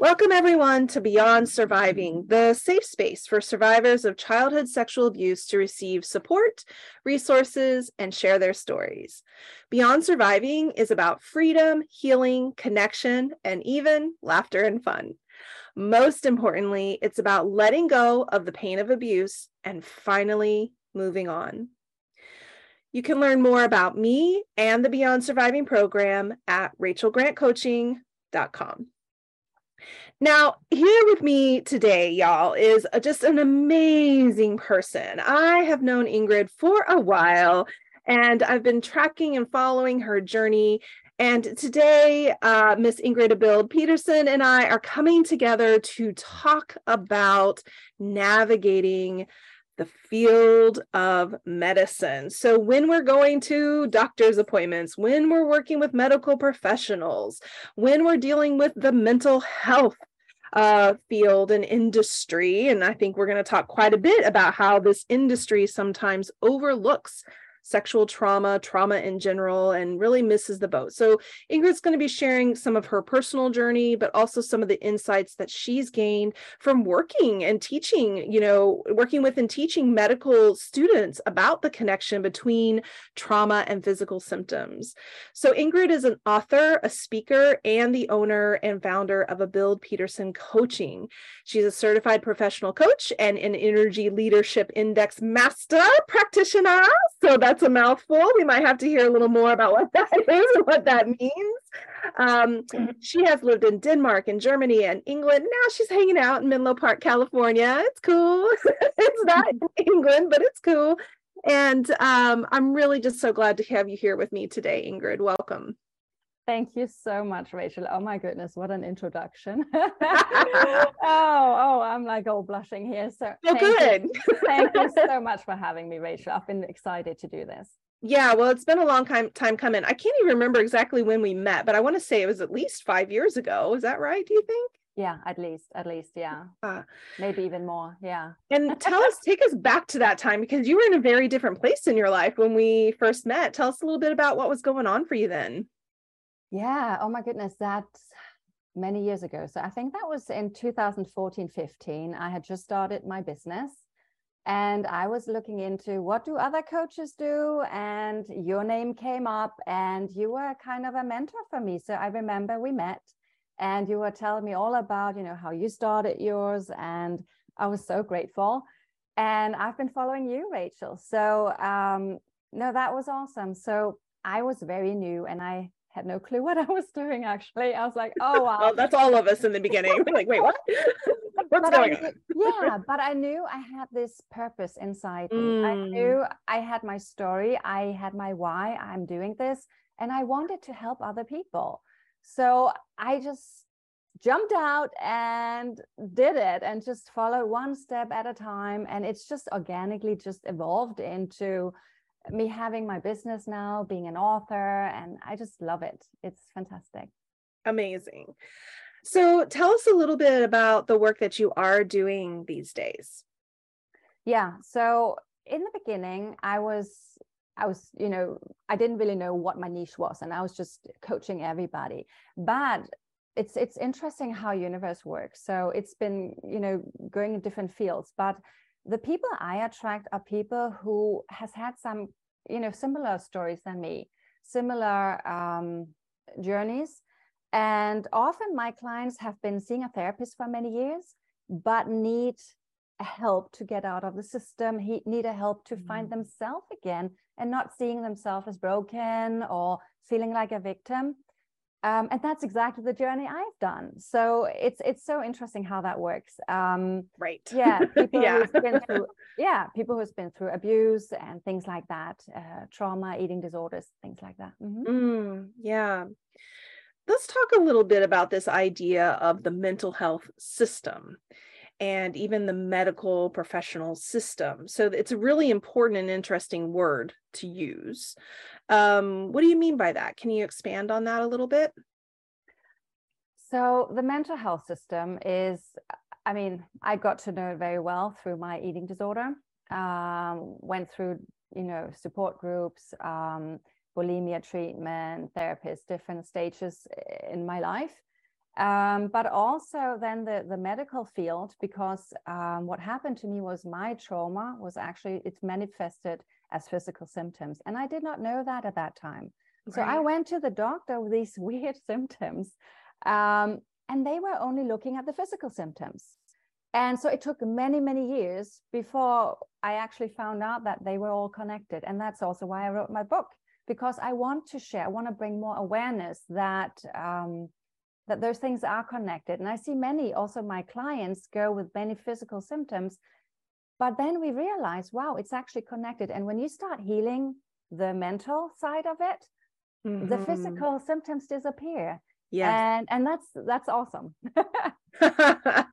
Welcome, everyone, to Beyond Surviving, the safe space for survivors of childhood sexual abuse to receive support, resources, and share their stories. Beyond Surviving is about freedom, healing, connection, and even laughter and fun. Most importantly, it's about letting go of the pain of abuse and finally moving on. You can learn more about me and the Beyond Surviving program at rachelgrantcoaching.com. Now, here with me today, y'all, is a, just an amazing person. I have known Ingrid for a while, and I've been tracking and following her journey. And today, uh, Miss Ingrid Abild Peterson and I are coming together to talk about navigating the field of medicine. So, when we're going to doctor's appointments, when we're working with medical professionals, when we're dealing with the mental health uh, field and industry, and I think we're going to talk quite a bit about how this industry sometimes overlooks sexual trauma, trauma in general, and really misses the boat. So Ingrid's going to be sharing some of her personal journey, but also some of the insights that she's gained from working and teaching, you know, working with and teaching medical students about the connection between trauma and physical symptoms. So Ingrid is an author, a speaker, and the owner and founder of Abild Peterson Coaching. She's a certified professional coach and an energy leadership index master practitioner. So that's that's a mouthful. We might have to hear a little more about what that is and what that means. Um, she has lived in Denmark and Germany and England. Now she's hanging out in Menlo Park, California. It's cool. it's not England, but it's cool. And um, I'm really just so glad to have you here with me today, Ingrid. Welcome. Thank you so much, Rachel. Oh my goodness, what an introduction. oh, oh, I'm like all blushing here. So oh, good. You, thank you so much for having me, Rachel. I've been excited to do this. Yeah, well, it's been a long time time coming. I can't even remember exactly when we met, but I want to say it was at least five years ago. Is that right? Do you think? Yeah, at least, at least, yeah. Uh, Maybe even more. Yeah. and tell us, take us back to that time because you were in a very different place in your life when we first met. Tell us a little bit about what was going on for you then. Yeah. Oh my goodness. That's many years ago. So I think that was in 2014, 15. I had just started my business and I was looking into what do other coaches do? And your name came up and you were kind of a mentor for me. So I remember we met and you were telling me all about, you know, how you started yours. And I was so grateful. And I've been following you, Rachel. So um, no, that was awesome. So I was very new and I had no clue what I was doing actually. I was like, oh wow. well, that's all of us in the beginning. We're like, wait, what? What's but going I, on? yeah, but I knew I had this purpose inside me. I Mm. knew I had my story, I had my why I'm doing this, and I wanted to help other people. So I just jumped out and did it and just followed one step at a time. And it's just organically just evolved into me having my business now, being an author, and I just love it. It's fantastic. Amazing. So tell us a little bit about the work that you are doing these days. Yeah. So in the beginning, I was, I was, you know, I didn't really know what my niche was, and I was just coaching everybody. But it's it's interesting how universe works. So it's been, you know, going in different fields, but the people I attract are people who has had some, you know, similar stories than me, similar um, journeys, and often my clients have been seeing a therapist for many years, but need help to get out of the system he need a help to find themselves again and not seeing themselves as broken or feeling like a victim um, and that's exactly the journey i've done so it's it's so interesting how that works um, Right. yeah people Yeah. who's been through yeah people who's been through abuse and things like that uh, trauma eating disorders things like that Mhm. Mm, yeah. Let's talk a little bit about this idea of the mental health system and even the medical professional system. So it's a really important and interesting word to use. Um, what do you mean by that? Can you expand on that a little bit? So the mental health system is, I mean, I got to know it very well through my eating disorder. Um, went through, you know, support groups, um, bulimia treatment, therapists, different stages in my life. Um, but also then the, the medical field, because um, what happened to me was my trauma was actually, it's manifested as physical symptoms. And I did not know that at that time. So I went to the doctor with these weird symptoms, um, and they were only looking at the physical symptoms. And so it took many, many years before I actually found out that they were all connected. And that's also why I wrote my book, because I want to share, I want to bring more awareness that um, that those things are connected. And I see many also my clients go with many physical symptoms, but then we realize, wow, it's actually connected. And when you start healing the mental side of it, the Mhm. physical symptoms disappear Yeah. and and that's that's awesome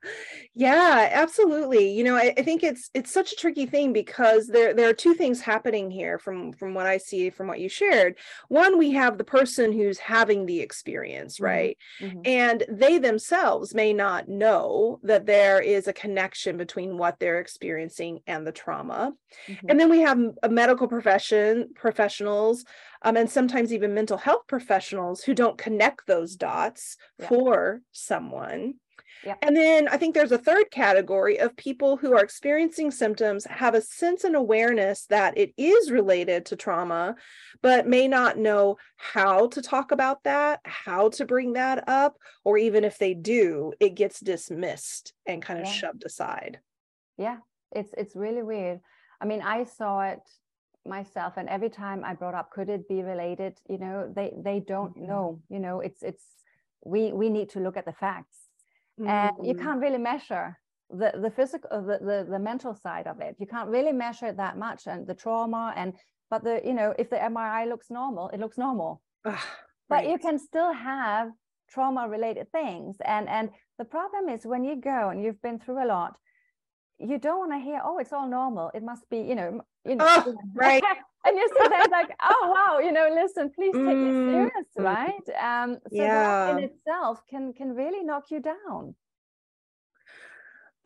yeah absolutely you know I, I think it's it's such a tricky thing because there there are two things happening here from from what i see from what you shared one we have the person who's having the experience Mhm. right Mhm. and they themselves may not know that there is a connection between what they're experiencing and the trauma Mhm. and then we have a medical profession professionals um, and sometimes even mental health professionals who don't connect those dots Yeah. for someone Yep. and then i think there's a third category of people who are experiencing symptoms have a sense and awareness that it is related to trauma but may not know how to talk about that how to bring that up or even if they do it gets dismissed and kind of Yeah. shoved aside yeah it's it's really weird i mean i saw it myself and every time i brought up could it be related you know they they don't Mhm. know you know it's it's we we need to look at the facts and you Mhm. can't really measure the the physical uh, the, the the mental side of it. You can't really measure it that much and the trauma and but the you know if the mri looks normal it looks normal. Ugh, but you can still have trauma related things. And and the problem is when you go and you've been through a lot you don't want to hear oh it's all normal. It must be you know you know. Oh, right. and you sit there like oh wow you know listen please take Mm, serious mm. right um so that in itself can can really knock you down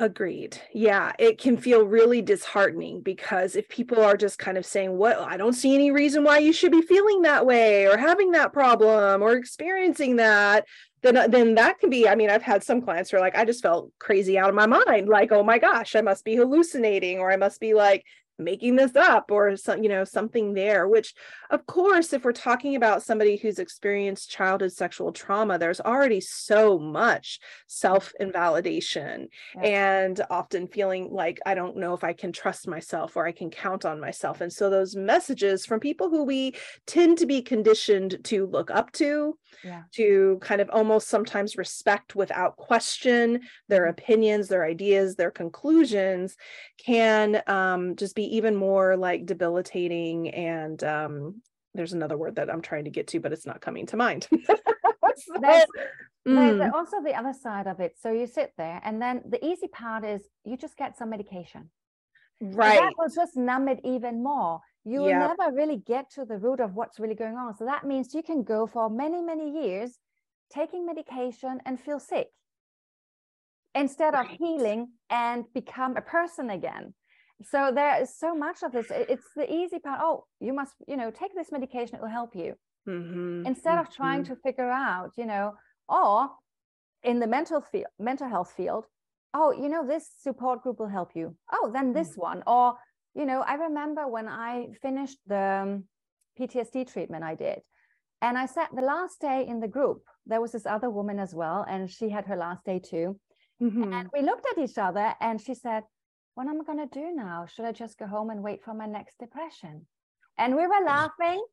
Agreed. Yeah, it can feel really disheartening because if people are just kind of saying, What, I don't see any reason why you should be feeling that way or having that problem or experiencing that, then, uh, then that can be. I mean, I've had some clients who are like, I just felt crazy out of my mind. Like, oh my gosh, I must be hallucinating or I must be like making this up or some you know something there which of course if we're talking about somebody who's experienced childhood sexual trauma there's already so much self invalidation yeah. and often feeling like i don't know if i can trust myself or i can count on myself and so those messages from people who we tend to be conditioned to look up to yeah. to kind of almost sometimes respect without question their mm-hmm. opinions their ideas their conclusions can um, just be even more like debilitating and um, there's another word that I'm trying to get to, but it's not coming to mind. so, there's, mm. also the other side of it. So you sit there, and then the easy part is you just get some medication. Right. So that will just numb it even more. You will yep. never really get to the root of what's really going on. So that means you can go for many, many years taking medication and feel sick instead of healing and become a person again so there is so much of this it's the easy part oh you must you know take this medication it will help you mm-hmm. instead mm-hmm. of trying mm-hmm. to figure out you know or in the mental field mental health field oh you know this support group will help you oh then this mm-hmm. one or you know i remember when i finished the um, ptsd treatment i did and i sat the last day in the group there was this other woman as well and she had her last day too mm-hmm. and we looked at each other and she said what am I going to do now? Should I just go home and wait for my next depression? And we were laughing,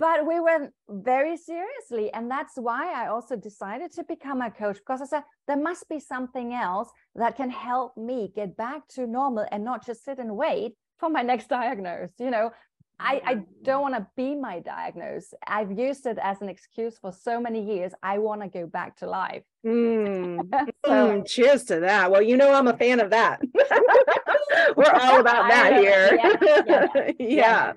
but we were very seriously. And that's why I also decided to become a coach because I said, there must be something else that can help me get back to normal and not just sit and wait for my next diagnosis. You know, I, I don't want to be my diagnosis. I've used it as an excuse for so many years. I want to go back to life. Mm. so, mm, cheers to that. Well, you know, I'm a fan of that. We're all about that here. yeah. yeah. yeah.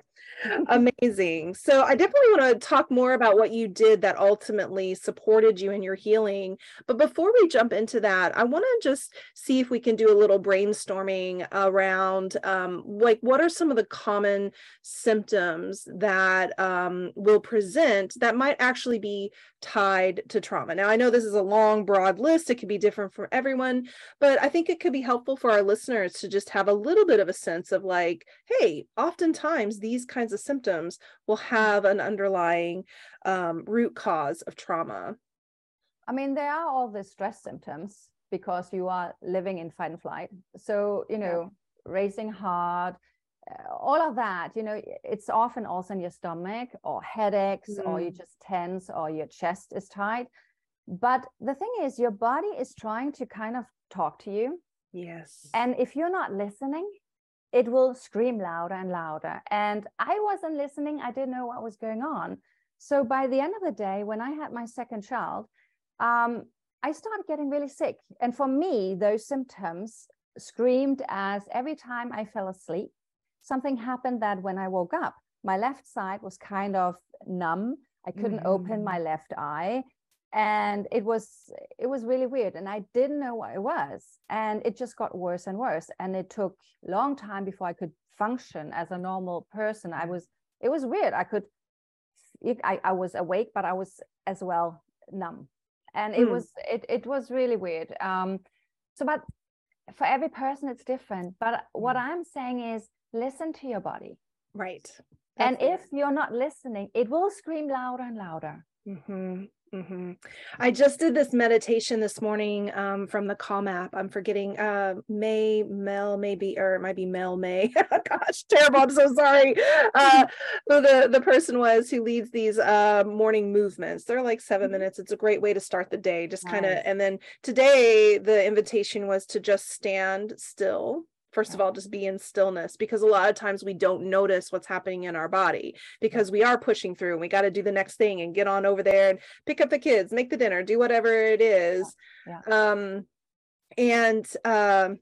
Amazing. So I definitely want to talk more about what you did that ultimately supported you in your healing. But before we jump into that, I want to just see if we can do a little brainstorming around um, like what are some of the common symptoms that um, will present that might actually be tied to trauma. Now, I know this is a long, broad list. It could be different for everyone, but I think it could be helpful for our listeners to just have a little bit of a sense of like, hey, oftentimes these kinds of symptoms will have an underlying um, root cause of trauma. I mean, there are all the stress symptoms because you are living in fight and flight. So, you know, yeah. racing heart, all of that you know it's often also in your stomach or headaches mm. or you just tense or your chest is tight but the thing is your body is trying to kind of talk to you yes and if you're not listening it will scream louder and louder and i wasn't listening i didn't know what was going on so by the end of the day when i had my second child um, i started getting really sick and for me those symptoms screamed as every time i fell asleep something happened that when I woke up, my left side was kind of numb. I couldn't mm-hmm. open my left eye. And it was it was really weird. And I didn't know what it was. And it just got worse and worse. And it took long time before I could function as a normal person. I was it was weird. I could I, I was awake, but I was as well numb. And it mm. was it it was really weird. Um so but for every person it's different. But what mm. I'm saying is listen to your body. Right. That's and if you're not listening, it will scream louder and louder. Mm-hmm. Mm-hmm. I just did this meditation this morning um, from the Calm app. I'm forgetting uh, May Mel maybe or it might be Mel May. Gosh, terrible! I'm so sorry. Uh, the the person was who leads these uh, morning movements. They're like 7 mm-hmm. minutes. It's a great way to start the day. Just kind of, and then today the invitation was to just stand still first of all just be in stillness because a lot of times we don't notice what's happening in our body because we are pushing through and we got to do the next thing and get on over there and pick up the kids make the dinner do whatever it is yeah. Yeah. um and um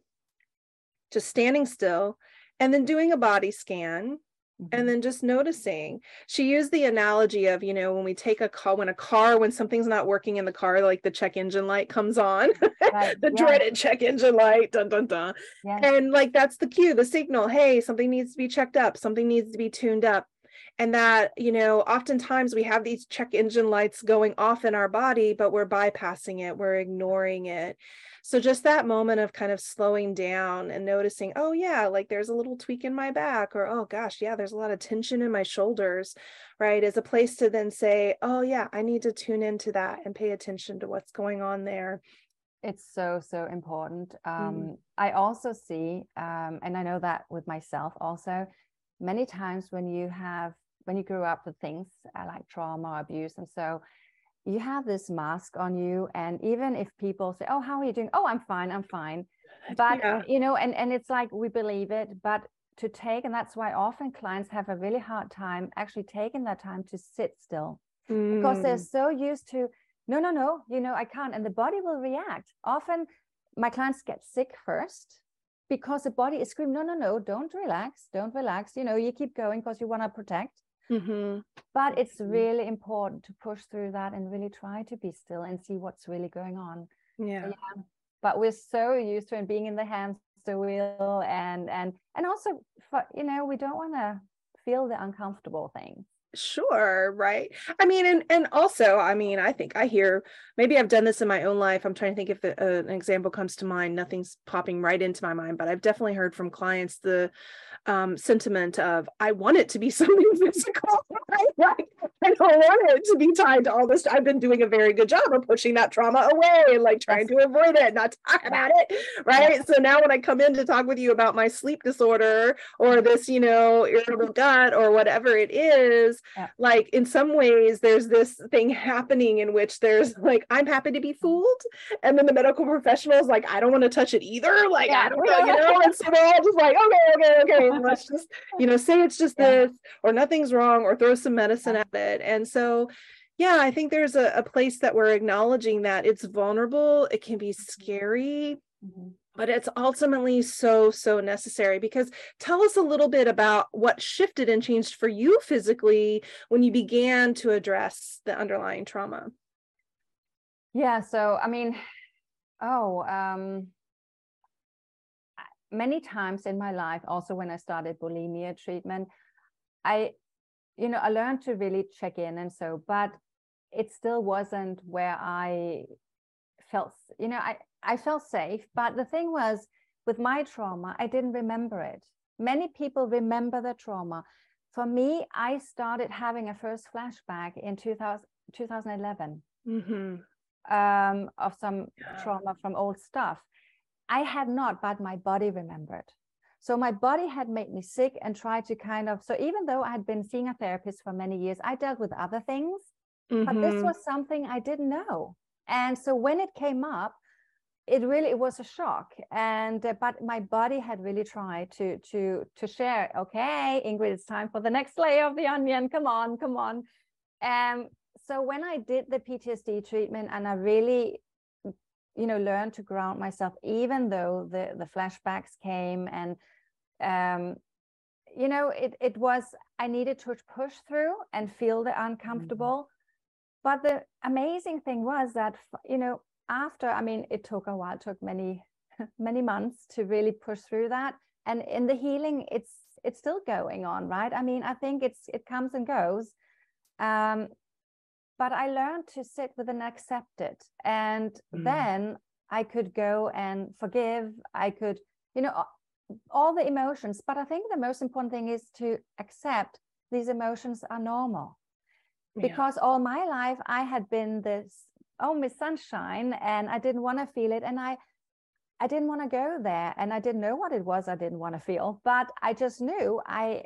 just standing still and then doing a body scan Mm-hmm. and then just noticing she used the analogy of you know when we take a call when a car when something's not working in the car like the check engine light comes on right. the yeah. dreaded check engine light dun dun dun yeah. and like that's the cue the signal hey something needs to be checked up something needs to be tuned up and that you know oftentimes we have these check engine lights going off in our body but we're bypassing it we're ignoring it so just that moment of kind of slowing down and noticing oh yeah like there's a little tweak in my back or oh gosh yeah there's a lot of tension in my shoulders right is a place to then say oh yeah i need to tune into that and pay attention to what's going on there it's so so important mm-hmm. um, mm. i also see um, and i know that with myself also many times when you have when you grew up with things uh, like trauma abuse and so you have this mask on you and even if people say oh how are you doing oh i'm fine i'm fine but yeah. you know and and it's like we believe it but to take and that's why often clients have a really hard time actually taking that time to sit still mm. because they're mm. so used to no no no you know i can't and the body will react often my clients get sick first because the body is screaming no no no don't relax don't relax you know you keep going because you want to protect mm-hmm. but it's mm-hmm. really important to push through that and really try to be still and see what's really going on yeah, yeah. but we're so used to it being in the hamster wheel and and and also for, you know we don't want to feel the uncomfortable things sure right i mean and and also i mean i think i hear maybe i've done this in my own life i'm trying to think if an example comes to mind nothing's popping right into my mind but i've definitely heard from clients the um, sentiment of I want it to be something physical. Like, I don't want it to be tied to all this. I've been doing a very good job of pushing that trauma away and like trying to avoid it, not talk about it. Right. So now when I come in to talk with you about my sleep disorder or this, you know, irritable gut or whatever it is, yeah. like in some ways there's this thing happening in which there's like, I'm happy to be fooled. And then the medical professionals like, I don't want to touch it either. Like, yeah. I don't know, you know, and so they're all just like, okay, okay, okay let's just you know say it's just yeah. this or nothing's wrong or throw some medicine at it and so yeah i think there's a, a place that we're acknowledging that it's vulnerable it can be mm-hmm. scary mm-hmm. But it's ultimately so so necessary because tell us a little bit about what shifted and changed for you physically when you began to address the underlying trauma. Yeah so i mean oh um many times in my life, also when I started bulimia treatment, I, you know, I learned to really check in and so, but it still wasn't where I felt, you know, I, I felt safe. But the thing was, with my trauma, I didn't remember it. Many people remember the trauma. For me, I started having a first flashback in 2000, 2011 mm-hmm. um, of some yeah. trauma from old stuff. I had not, but my body remembered. So my body had made me sick and tried to kind of. So even though I had been seeing a therapist for many years, I dealt with other things, mm-hmm. but this mm-hmm. was something I didn't know. And so when it came up, it really it was a shock and uh, but my body had really tried to to to share okay ingrid it's time for the next layer of the onion come on come on um so when i did the ptsd treatment and i really you know learned to ground myself even though the the flashbacks came and um you know it it was i needed to push through and feel the mm-hmm. uncomfortable mm-hmm. but the amazing thing was that you know after i mean it took a while it took many many months to really push through that and in the healing it's it's still going on right i mean i think it's it comes and goes um but I learned to sit with and accept it. And mm. then I could go and forgive. I could, you know, all the emotions. But I think the most important thing is to accept these emotions are normal. Yeah. Because all my life I had been this, oh, Miss Sunshine, and I didn't want to feel it. And I, I didn't want to go there and I didn't know what it was I didn't want to feel, but I just knew I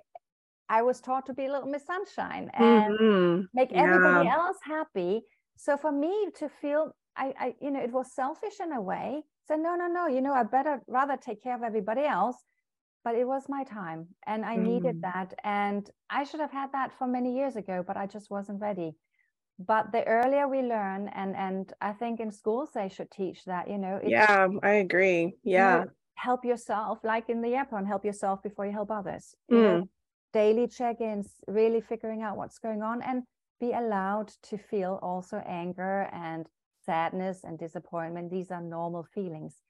I was taught to be a little Miss Sunshine and mm-hmm. make everybody yeah. else happy. So for me to feel, I, I, you know, it was selfish in a way. So no, no, no, you know, I better rather take care of everybody else. But it was my time and I mm. needed that. And I should have had that for many years ago, but I just wasn't ready. But the earlier we learn, and and I think in schools they should teach that, you know. yeah, I agree. Yeah. You know, help yourself, like in the airport, help yourself before you help others. You mm. know? daily check-ins really figuring out what's going on and be allowed to feel also anger and sadness and disappointment these are normal feelings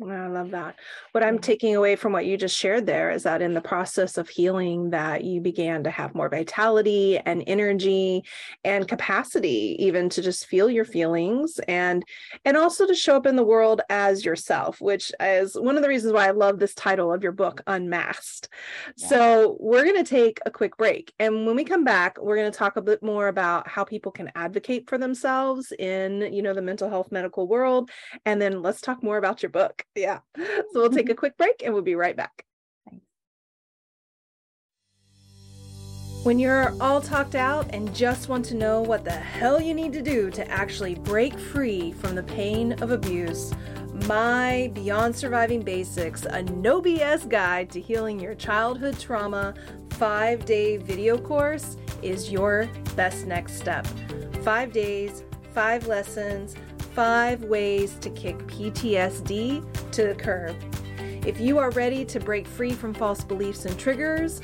I love that. What I'm mm-hmm. taking away from what you just shared there is that in the process of healing that you began to have more vitality and energy and capacity even to just feel your mm-hmm. feelings and and also to show up in the world as yourself, which is one of the reasons why I love this title of your book Unmasked. Yeah. So, we're going to take a quick break and when we come back, we're going to talk a bit more about how people can advocate for themselves in, you know, the mental health medical world and then let's talk more about your book. Yeah. So we'll take a quick break and we'll be right back. When you're all talked out and just want to know what the hell you need to do to actually break free from the pain of abuse, my Beyond Surviving Basics, a no BS guide to healing your childhood trauma five day video course is your best next step. Five days, five lessons five ways to kick PTSD to the curb. If you are ready to break free from false beliefs and triggers,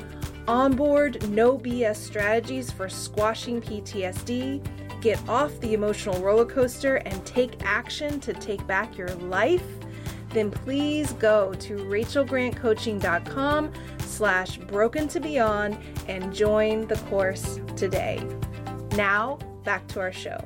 onboard no BS strategies for squashing PTSD, get off the emotional roller coaster and take action to take back your life, then please go to rachelgrantcoaching.com slash broken to beyond and join the course today. Now, back to our show.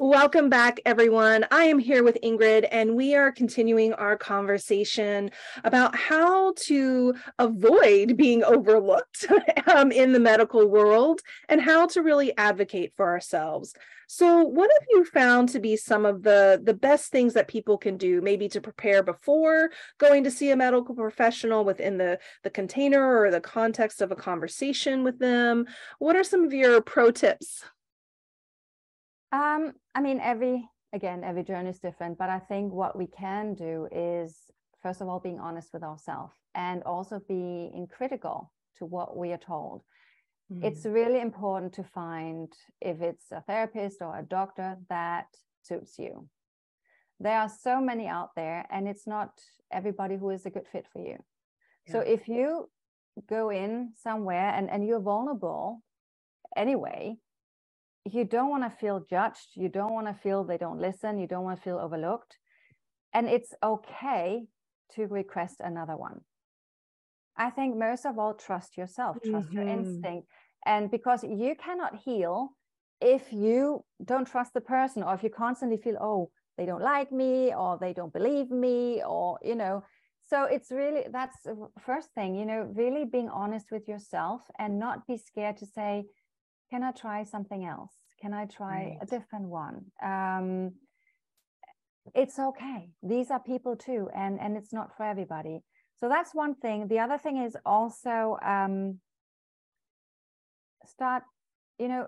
Welcome back, everyone. I am here with Ingrid, and we are continuing our conversation about how to avoid being overlooked um, in the medical world and how to really advocate for ourselves. So, what have you found to be some of the, the best things that people can do, maybe to prepare before going to see a medical professional within the, the container or the context of a conversation with them? What are some of your pro tips? Um, I mean, every again, every journey is different, but I think what we can do is first of all being honest with ourselves and also being critical to what we are told. Mm. It's really important to find if it's a therapist or a doctor that suits you. There are so many out there, and it's not everybody who is a good fit for you. Yeah. So if you go in somewhere and, and you're vulnerable anyway, you don't want to feel judged. You don't want to feel they don't listen. You don't want to feel overlooked. And it's okay to request another one. I think most of all, trust yourself, trust mm-hmm. your instinct. And because you cannot heal if you don't trust the person or if you constantly feel, oh, they don't like me or they don't believe me or, you know, so it's really that's the first thing, you know, really being honest with yourself and not be scared to say, can I try something else? Can I try right. a different one? Um, it's okay. These are people too, and and it's not for everybody. So that's one thing. The other thing is also um, start. You know,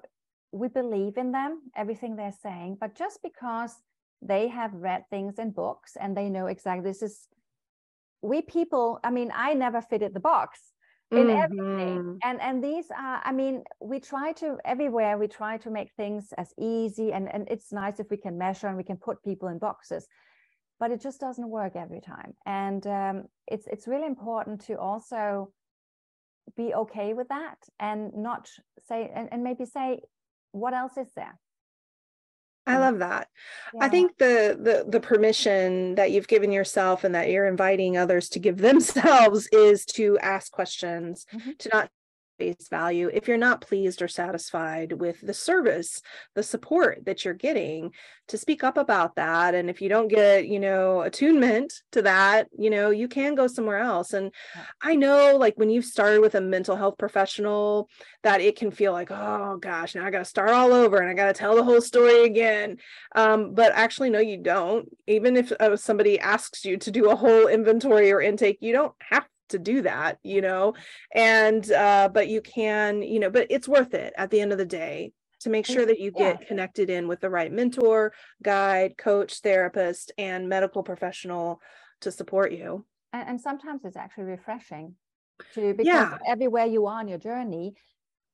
we believe in them, everything they're saying, but just because they have read things in books and they know exactly this is we people i mean i never fitted the box in mm-hmm. everything and and these are i mean we try to everywhere we try to make things as easy and and it's nice if we can measure and we can put people in boxes but it just doesn't work every time. And um, it's it's really important to also be okay with that and not say and, and maybe say what else is there I love that. Yeah. I think the, the the permission that you've given yourself and that you're inviting others to give themselves is to ask questions, mm-hmm. to not face value if you're not pleased or satisfied with the service the support that you're getting to speak up about that. And if you don't get you know attunement to that you know you can go somewhere else. And i know like when you've started with a mental health professional that it can feel like oh gosh now i got to start all over and i got to tell the whole story again. Um, but actually no you don't. Even if uh, somebody asks you to do a whole inventory or intake you don't have to do that you know and uh but you can you know but it's worth it at the end of the day to make sure that you get yeah. connected in with the right mentor guide coach therapist and medical professional to support you and, and sometimes it's actually refreshing to because yeah. everywhere you are on your journey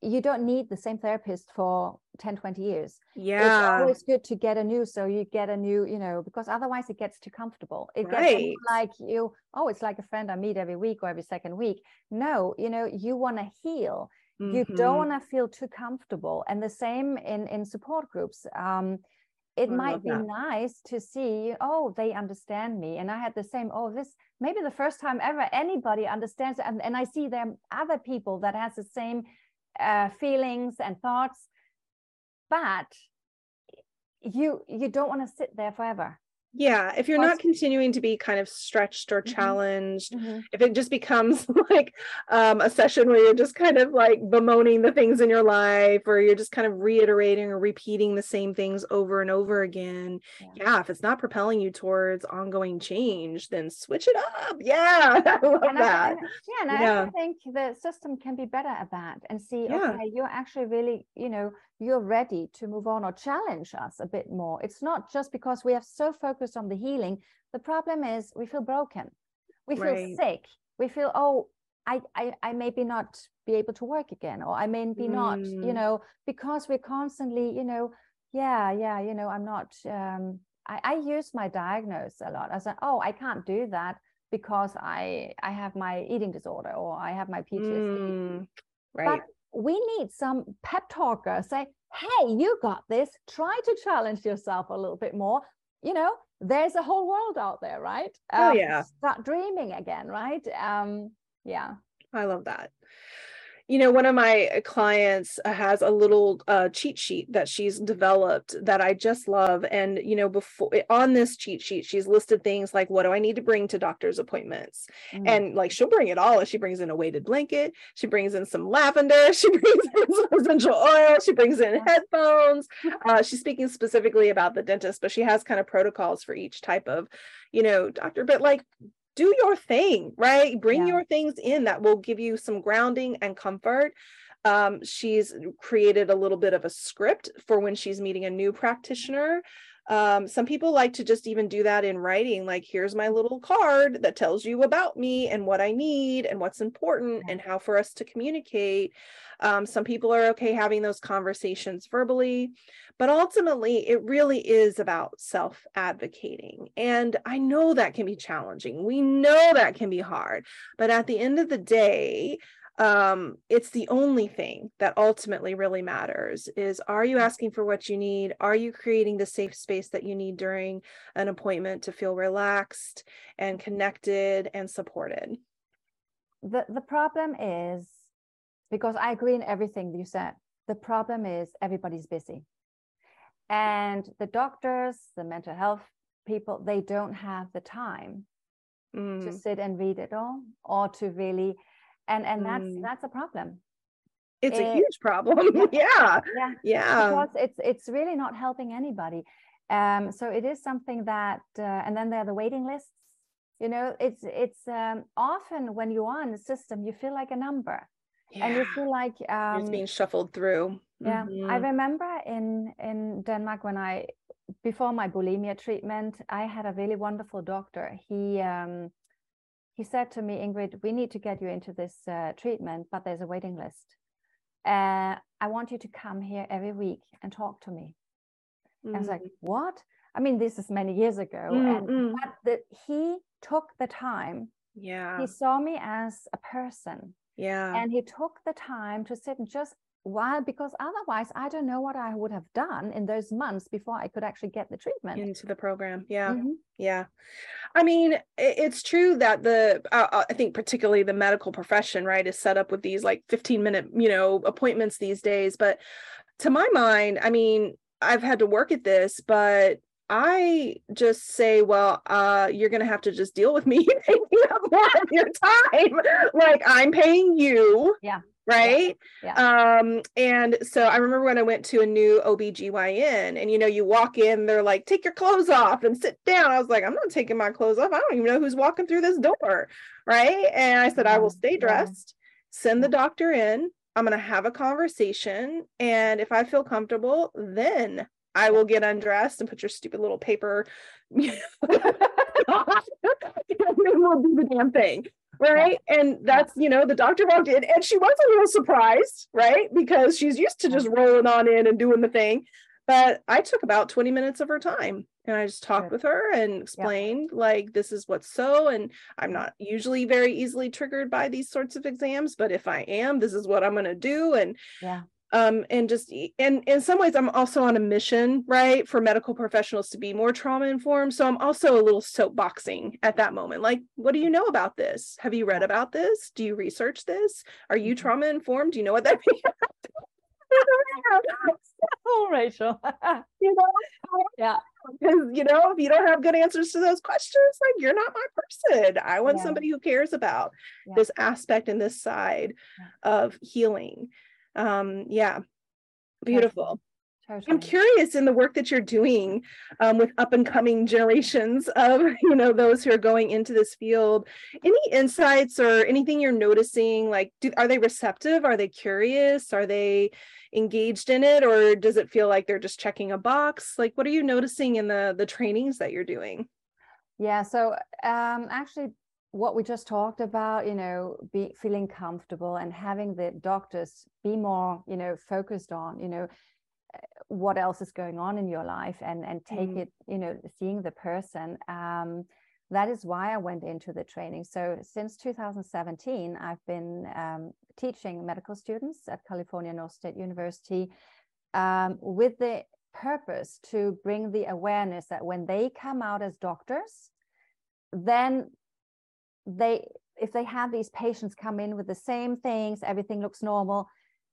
you don't need the same therapist for 10 20 years yeah it's always good to get a new so you get a new you know because otherwise it gets too comfortable it right. gets like you oh it's like a friend i meet every week or every second week no you know you want to heal mm-hmm. you don't mm-hmm. want to feel too comfortable and the same in in support groups um it I might be that. nice to see oh they understand me and i had the same oh this maybe the first time ever anybody understands and, and i see there are other people that has the same uh, feelings and thoughts but you you don't want to sit there forever Yeah, if you're not continuing to be kind of stretched or Mhm. challenged, if it just becomes like um, a session where you're just kind of like bemoaning the things in your life, or you're just kind of reiterating or repeating the same things over and over again, Yeah. yeah, if it's not propelling you towards ongoing change, then switch it up. Yeah, I love and I, that. and- yeah, and I Yeah. actually think the system can be better at that and see, Yeah. okay, you're actually really, you know, you're ready to move on or challenge us a bit more. It's not just because we are so focused on the healing. The problem is we feel broken, we feel Right. sick, we feel, oh, I, I, I maybe not be able to work again, or I may be not, you Mm. know, because we're constantly, you know, yeah, yeah, you know, I'm not. Um, I, I use my diagnose a lot. I say, oh, I can't do that because I I have my eating disorder or I have my PTSD. Mm, right. But we need some pep talker say, hey, you got this. Try to challenge yourself a little bit more. You know, there's a whole world out there, right? Oh, yeah. Start dreaming again, right? Um, yeah. I love that. You know, one of my uh, clients uh, has a little uh, cheat sheet that she's developed that I just love. And, you know, before on this cheat sheet, she's listed things like, what do I need to bring to doctor's appointments? Mm. And like, she'll bring it all. She brings in a weighted blanket. She brings in some lavender. She brings in some essential oil. She brings in headphones. Uh, she's speaking specifically about the dentist, but she has kind of protocols for each type of, you know, doctor. But like, do your thing, right? Bring Yeah. your things in that will give you some grounding and comfort. Um, she's created a little bit of a script for when she's meeting a new practitioner. Um, some people like to just even do that in writing, like, here's my little card that tells you about me and what I need and what's important and how for us to communicate. Um, some people are okay having those conversations verbally, but ultimately, it really is about self advocating. And I know that can be challenging. We know that can be hard. But at the end of the day, um, it's the only thing that ultimately really matters is are you asking for what you need? Are you creating the safe space that you need during an appointment to feel relaxed and connected and supported? the the problem is because I agree in everything you said. The problem is everybody's busy. And the doctors, the mental health people, they don't have the time to Mm, sit and read it all or to really and and that's Mm. that's a problem. It's a huge problem. yeah. Yeah. Yeah. Because it's it's really not helping anybody. Um so it is something that uh, and then there are the waiting lists. You know, it's it's um often when you are in the system you feel like a number and you feel like um it's being shuffled through. Yeah, I Mhm. remember in in Denmark when I before my bulimia treatment, I had a really wonderful doctor. He um he said to me, Ingrid, we need to get you into this uh, treatment, but there's a waiting list. Uh, I want you to come here every week and talk to me. I was like, what? I mean, this is many years ago, Mm, and mm. but that he took the time. yeah. He saw me as a person, Yeah. and he took the time to sit and just while because otherwise i don't know what i would have done in those months before i could actually get the treatment into the program. Yeah. Mhm. Yeah. I mean, it's true that the, uh, uh, I think particularly the medical profession, right, is set up with these like 15 minute, you know, appointments these days. But to my mind, I mean, I've had to work at this, but I just say, well, uh, you're going to have to just deal with me taking up more of your time. Like I'm paying you. Yeah. Right. Yeah. Um, and so I remember when I went to a new OBGYN and you know, you walk in, they're like, take your clothes off and sit down. I was like, I'm not taking my clothes off. I don't even know who's walking through this door. Right. And I said, I will Yeah, stay yeah. dressed, send the doctor in. I'm going to have a conversation. And if I feel comfortable, then I will get undressed and put your stupid little paper. and then we'll do the damn thing. Right. And that's, you know, the doctor walked in and she was a little surprised, right? Because she's used to just rolling on in and doing the thing. But I took about 20 minutes of her time and I just talked Good. with her and explained, like, this is what's so. And I'm not usually very easily triggered by these sorts of exams, but if I am, this is what I'm going to do. And yeah um, and just and in some ways i'm also on a mission right for medical professionals to be more trauma informed so i'm also a little soapboxing at that moment like what do you know about this? Have you read about this? Do you research this? Are you mm-hmm. trauma informed do you know what that means? Oh rachel. You know yeah. because you know if you don't have good answers to those questions like you're not my person. I want yeah. somebody who cares about yeah. this aspect and this side yeah. of healing um yeah. Beautiful. totally. i'm curious in the work that you're doing um, with up and coming generations of you know those who are going into this field. Any insights or anything you're noticing? Like do, are they receptive? Are they curious? Are they engaged in it? Or does it feel like they're just checking a box? Like what are you noticing in the the trainings that you're doing? Yeah so um actually what we just talked about you know be feeling comfortable and having the doctors be more you know focused on you know what else is going on in your life and and take mm. it you know seeing the person um, that is why i went into the training so since 2017 i've been um, teaching medical students at california north state university um, with the purpose to bring the awareness that when they come out as doctors then they if they have these patients come in with the same things everything looks normal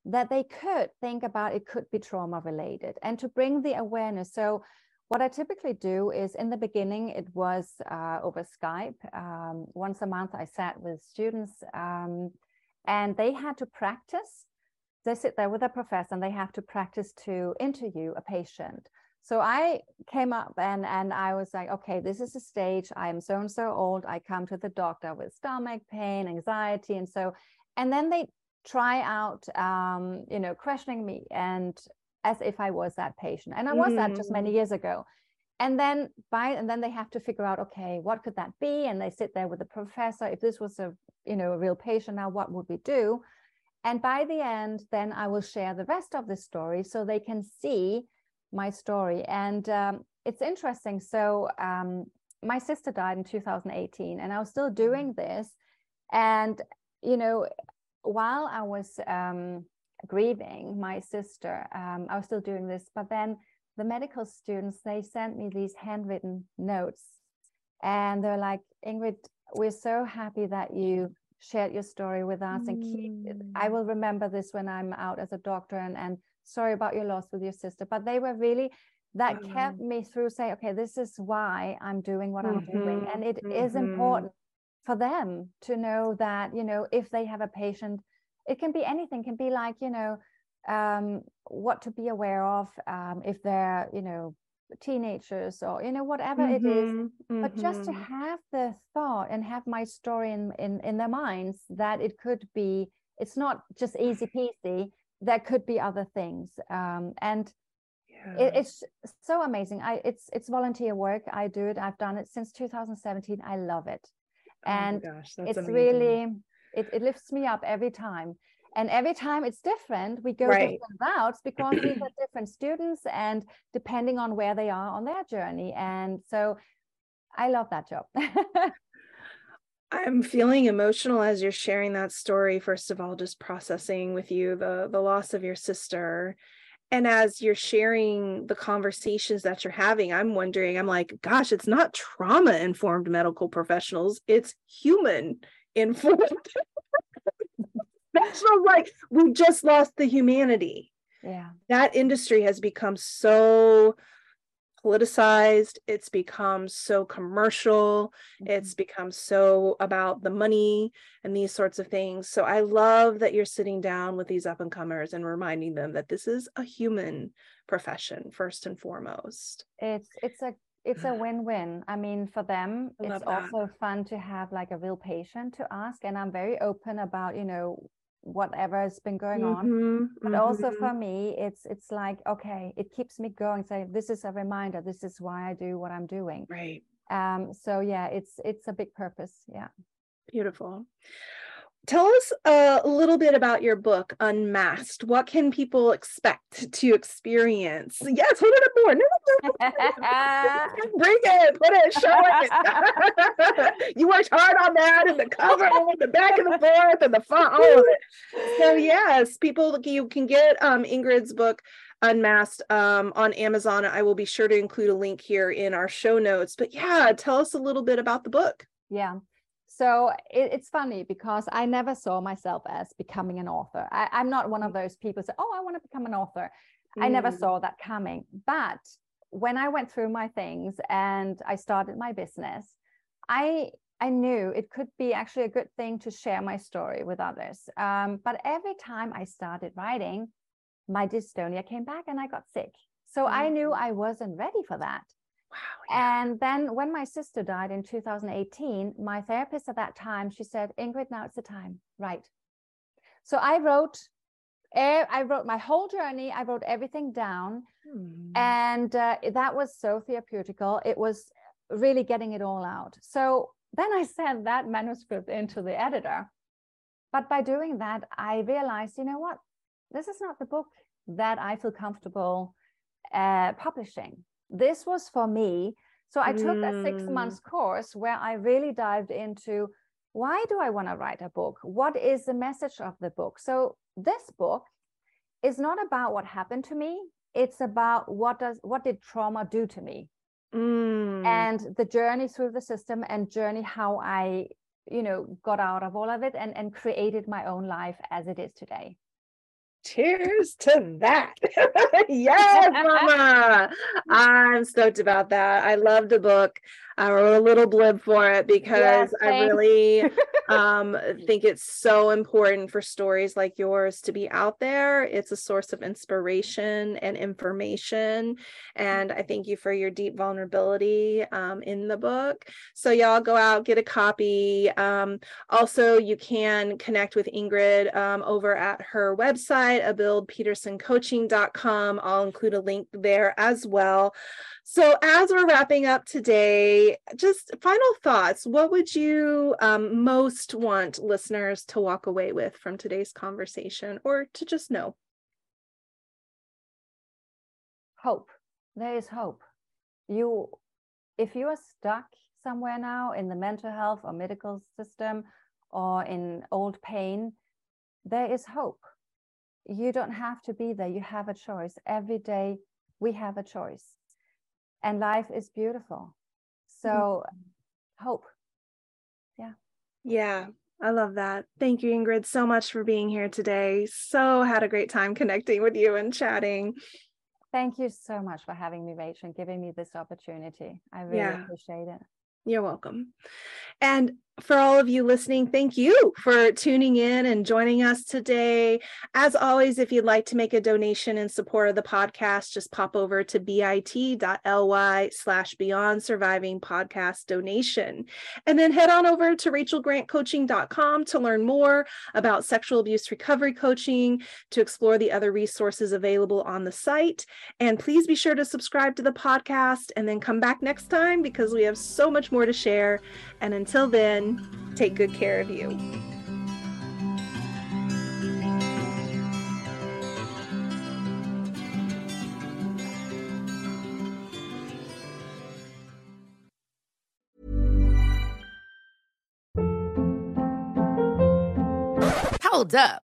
that they could think about it could be trauma related and to bring the awareness. So what i typically do is in the beginning it was uh, over skype. Um, once a month i sat with students um, and they had to practice. They sit there with a professor and they have to practice to interview a patient so I came up and and I was like, okay, this is a stage. I'm so and so old. I come to the doctor with stomach pain, anxiety, and so, and then they try out, um, you know, questioning me and as if I was that patient, and I was mm. that just many mm. years ago. And then by and then they have to figure out, okay, what could that be? And they sit there with the professor. If this was a you know a real patient, now what would we do? And by the end, then I will share the rest of the story so they can see my story. And um, it's interesting. So um, my sister died in 2018, and I was still mm-hmm. doing this. And you know, while I was um, grieving my sister, um, I was still doing this. But then the medical students they sent me these handwritten notes, and they're like, Ingrid, we're so happy that you shared your story with us mm. and keep i mm. will remember this when i'm out as a doctor and and sorry about your loss with your sister but they were really that mm-hmm. kept me through saying okay this is why i'm doing what mm-hmm. i'm doing and it mm-hmm. is important for them to know that you know if they have a patient it can be anything it can be like you know um, what to be aware of um, if they're you know teenagers or you know whatever it is mm-hmm. but just to mm-hmm. have the thought and have my story in, in in their minds that it could be it's not just easy peasy there could be other things um, and yeah. it, it's so amazing. I it's it's volunteer work. I do it. I've done it since 2017 i love it. Oh and gosh, it's amazing. really it, it lifts me up every time. And every time it's different. We go right. different routes because we have different students and depending on where they are on their journey. And so i love that job I'm feeling emotional as you're sharing that story. First of all, just processing with you the the loss of your sister. And as you're sharing the conversations that you're having, I'm wondering, I'm like, gosh, it's not trauma informed medical professionals, it's human informed. professionals. like, we just lost the humanity. Yeah. That industry has become so politicized it's become so commercial mm-hmm. it's become so about the money and these sorts of things. So i love that you're sitting down with these up and comers and reminding them that this is a human profession first and foremost. It's it's a it's a win-win. I mean for them it's also fun to have like a real patient to ask and i'm very open about you know whatever has been going mm-hmm, on but mm-hmm. also for me it's it's like okay it keeps me going So this is a reminder. This is why i do what i'm doing. Right. Um so yeah it's it's a big purpose yeah. Beautiful tell us a little bit about your book unmasked. What can people expect to experience? Yes hold it up more? No, no, no. bring it put it show it. You worked hard on that and the cover and the back and the forth and the font all of it. So yes people you can get um, ingrid's book unmasked um, on amazon. I will be sure to include a link here in our show notes. But yeah tell us a little bit about the book. Yeah so it, it's funny because I never saw myself as becoming an author. I, am not one of those people say, "Oh, I want to become an author." Mm. I never mm. saw that coming. But when I went through my things and I started my business, I I knew it could be actually a good thing to share my story with others. Um, but every time I started writing, my dystonia came back and I got sick. So mm. I knew mm. I wasn't ready for that. Wow. Yeah. And then when my sister died in 2018, my therapist at that time, she said, Ingrid, now it's the time. Right. So I wrote I wrote my whole journey. I wrote everything down, hmm. and uh, that was so therapeutical. It was really getting it all out. So then I sent that manuscript into the editor. But by doing that, I realized, you know what? This is not the book that I feel comfortable uh, publishing this was for me. So I took mm. a six mm. months course where I really dived into why do I want to write a book? What is the message of the book? So this book is not about what happened to me. It's about what does what did trauma do to me? Mm. And the journey through the system and journey how I, you know, got out of all of it and, and created my own life as it is today. Cheers to that. yes, mama. I'm stoked about that. I loved the book. I wrote a little blib for it because I really um, think it's so important for stories like yours to be out there. It's a source of inspiration and information. And I thank you for your deep vulnerability um, in the book. So, y'all go out, get a copy. Um, also, you can connect with Ingrid um, over at her website, abildpetersoncoaching.com. I'll include a link there as well. So, as we're wrapping up today, just final thoughts. What would you um, most want listeners to walk away with from today's conversation or to just know? Hope. There is hope. You, if you are stuck somewhere now in the mental health or medical system or in old pain, there is hope. You don't have to be there. You have a choice. Every day we have a choice and life is beautiful so mm-hmm. hope yeah yeah I love that. Thank you, Ingrid, so much for being here today. So had a great time connecting with you and chatting. Thank you so much for having me, Rachel, and giving me this opportunity. I really yeah. appreciate it. You're welcome. And for all of you listening, thank you for tuning in and joining us today. As always, if you'd like to make a donation in support of the podcast, just pop over to bit.ly slash beyond surviving podcast donation. And then head on over to rachelgrantcoaching.com to learn more about sexual abuse recovery coaching, to explore the other resources available on the site. And please be sure to subscribe to the podcast and then come back next time because we have so much more to share. And until then, take good care of you. Hold up.